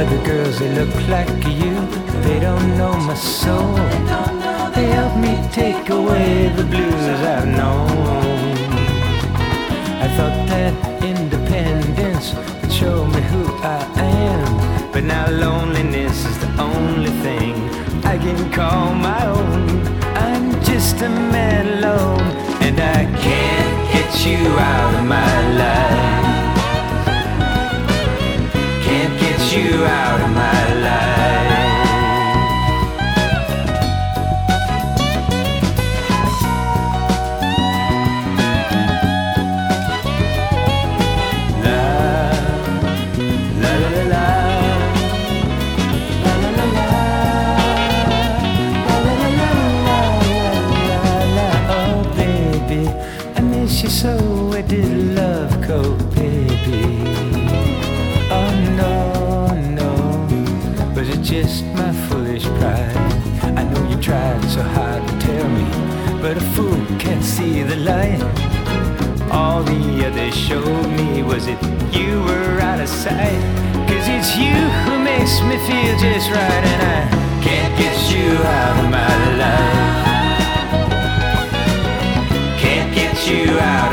Other girls, they look like you. They don't know my soul. They help me take away the blues I've known. I thought that independence would show me who I am. But now loneliness is the only thing I can call my own. I'm just a man alone, and I can't get you out of my life. You out of my but a fool can't see the light. All the others showed me was it you were out of sight. Cause it's you who makes me feel just right, and I can't get you out of my life. Can't get you out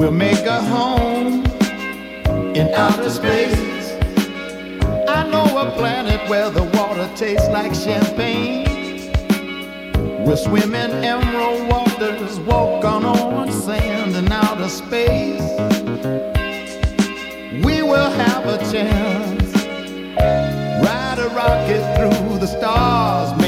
We'll make a home in outer space. I know a planet where the water tastes like champagne. We'll swim in emerald waters, walk on orange sand in outer space. We will have a chance. Ride a rocket through the stars.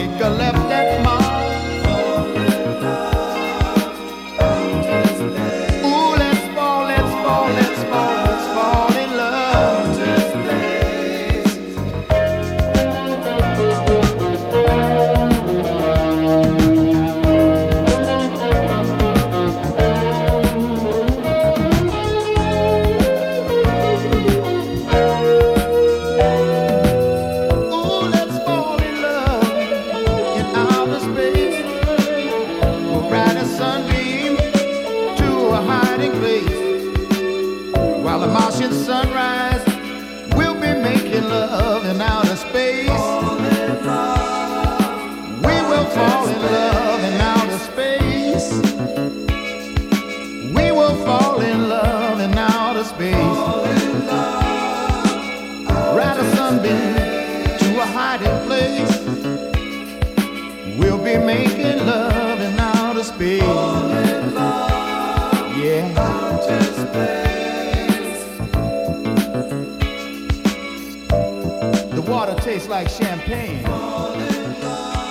water tastes like champagne.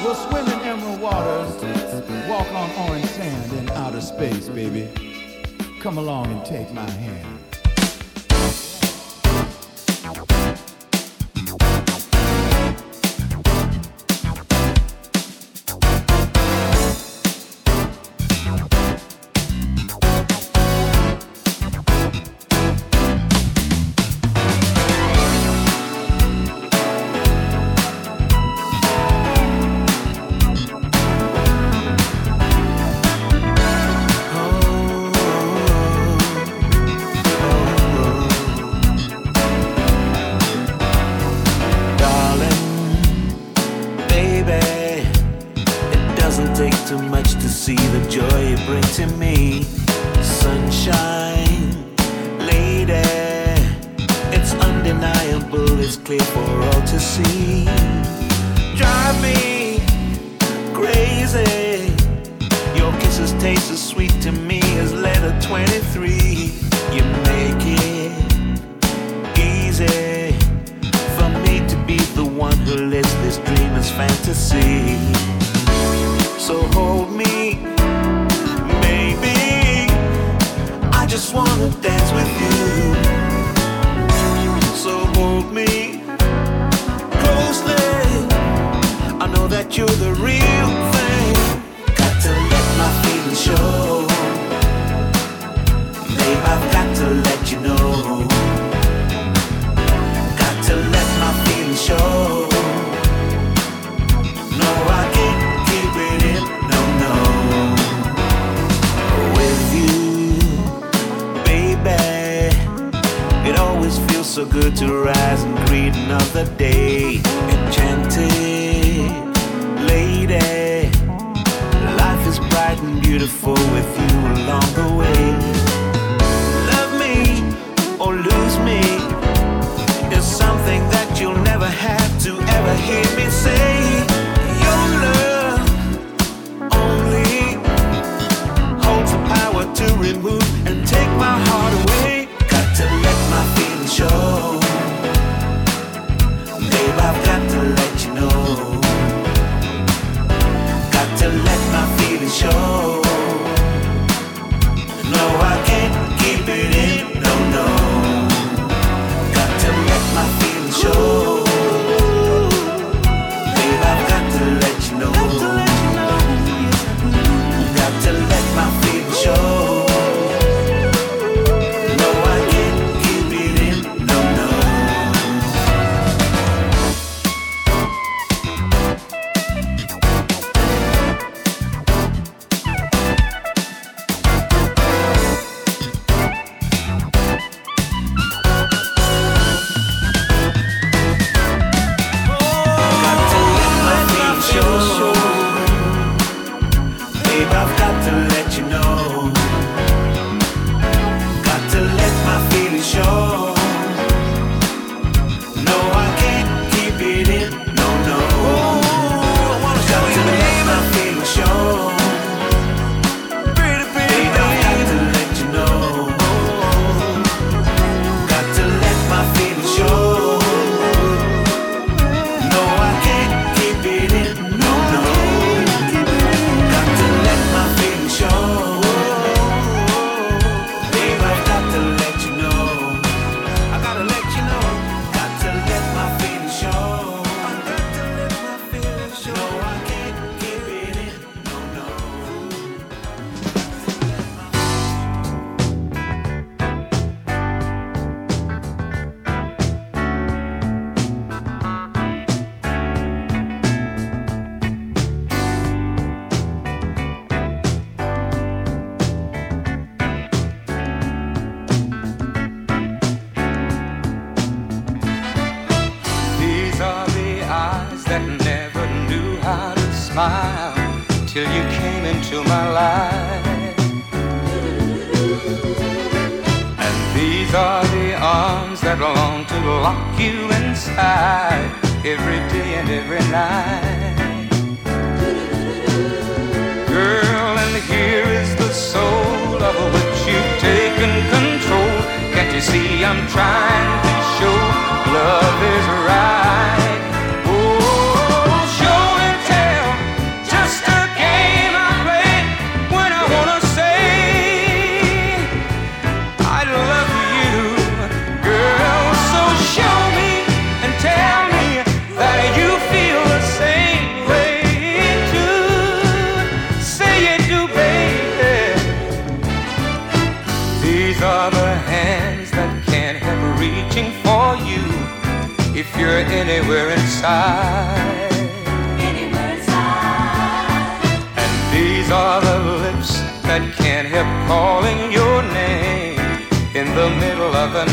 We'll swim in emerald waters, walk on orange sand in outer space, baby. Come along and take my hand. beautiful with you along the way.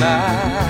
Middle